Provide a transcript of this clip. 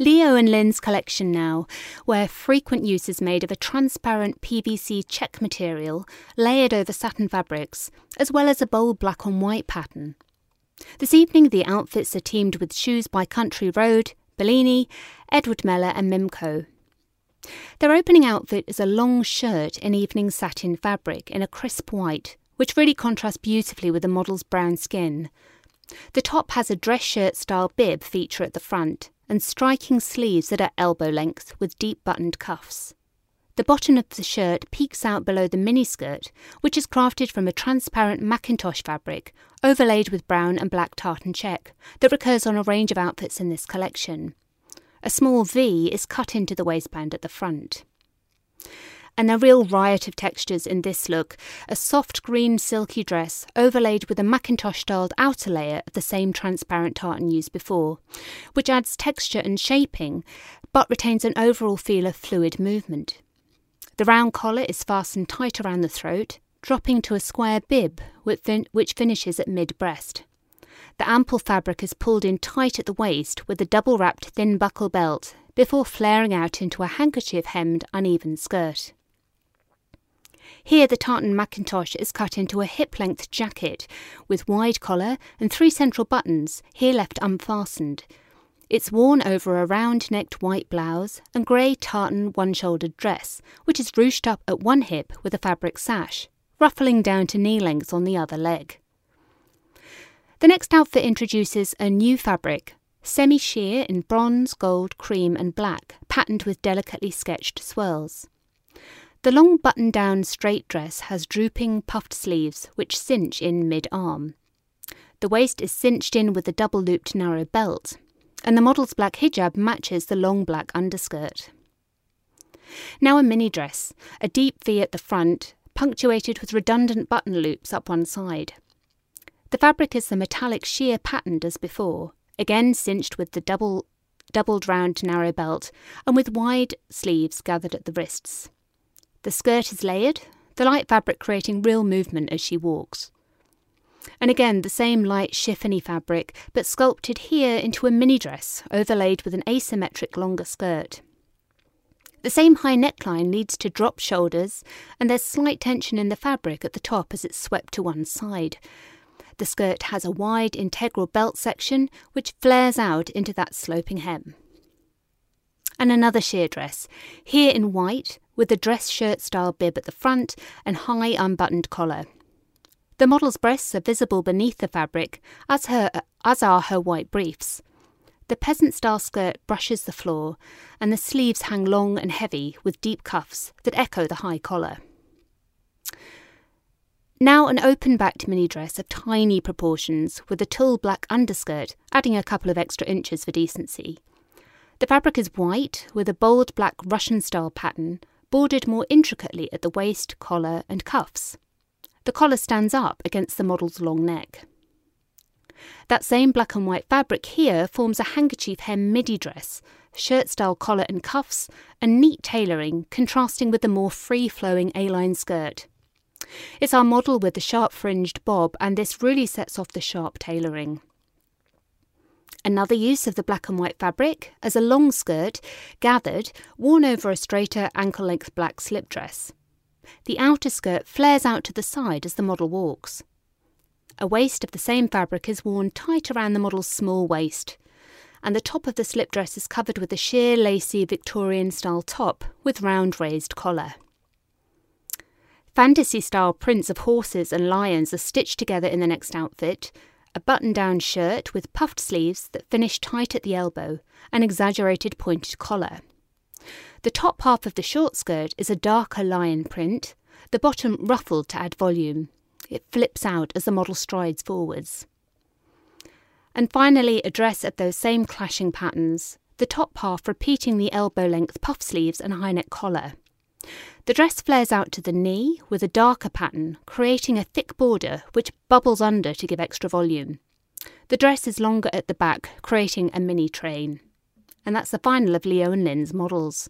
Leo and Lin's collection now, where frequent use is made of a transparent PVC check material layered over satin fabrics, as well as a bold black on white pattern. This evening, the outfits are teamed with shoes by Country Road, Bellini, Edward Meller, and Mimco. Their opening outfit is a long shirt in evening satin fabric in a crisp white, which really contrasts beautifully with the model's brown skin. The top has a dress shirt style bib feature at the front and striking sleeves that are elbow length with deep buttoned cuffs. The bottom of the shirt peeks out below the miniskirt, which is crafted from a transparent Mackintosh fabric overlaid with brown and black tartan check that recurs on a range of outfits in this collection. A small V is cut into the waistband at the front and a real riot of textures in this look a soft green silky dress overlaid with a Mackintosh styled outer layer of the same transparent tartan used before, which adds texture and shaping but retains an overall feel of fluid movement. The round collar is fastened tight around the throat, dropping to a square bib which finishes at mid breast. The ample fabric is pulled in tight at the waist with a double wrapped thin buckle belt before flaring out into a handkerchief hemmed uneven skirt. Here, the tartan Mackintosh is cut into a hip length jacket with wide collar and three central buttons, here left unfastened. It's worn over a round necked white blouse and grey tartan one shouldered dress, which is ruched up at one hip with a fabric sash, ruffling down to knee length on the other leg. The next outfit introduces a new fabric, semi sheer in bronze, gold, cream, and black, patterned with delicately sketched swirls. The long button down straight dress has drooping puffed sleeves which cinch in mid arm. The waist is cinched in with a double looped narrow belt, and the model's black hijab matches the long black underskirt. Now a mini dress, a deep V at the front, punctuated with redundant button loops up one side. The fabric is the metallic sheer patterned as before, again cinched with the double doubled round narrow belt and with wide sleeves gathered at the wrists. The skirt is layered, the light fabric creating real movement as she walks. And again, the same light chiffony fabric, but sculpted here into a mini dress overlaid with an asymmetric longer skirt. The same high neckline leads to dropped shoulders, and there's slight tension in the fabric at the top as it's swept to one side. The skirt has a wide integral belt section which flares out into that sloping hem. And another sheer dress, here in white, with a dress shirt style bib at the front and high unbuttoned collar. The model's breasts are visible beneath the fabric, as, her, as are her white briefs. The peasant style skirt brushes the floor, and the sleeves hang long and heavy with deep cuffs that echo the high collar. Now an open backed mini dress of tiny proportions with a tulle black underskirt, adding a couple of extra inches for decency. The fabric is white with a bold black Russian style pattern, bordered more intricately at the waist, collar, and cuffs. The collar stands up against the model's long neck. That same black and white fabric here forms a handkerchief hem midi dress, shirt style collar and cuffs, and neat tailoring, contrasting with the more free flowing A line skirt. It's our model with the sharp fringed bob, and this really sets off the sharp tailoring. Another use of the black and white fabric as a long skirt, gathered, worn over a straighter ankle length black slip dress. The outer skirt flares out to the side as the model walks. A waist of the same fabric is worn tight around the model's small waist, and the top of the slip dress is covered with a sheer lacy Victorian style top with round raised collar. Fantasy style prints of horses and lions are stitched together in the next outfit, a button down shirt with puffed sleeves that finish tight at the elbow, an exaggerated pointed collar. The top half of the short skirt is a darker lion print, the bottom ruffled to add volume. It flips out as the model strides forwards. And finally, a dress of those same clashing patterns, the top half repeating the elbow length puff sleeves and high neck collar. The dress flares out to the knee with a darker pattern, creating a thick border which bubbles under to give extra volume. The dress is longer at the back, creating a mini train. And that's the final of Leo and Lin's models.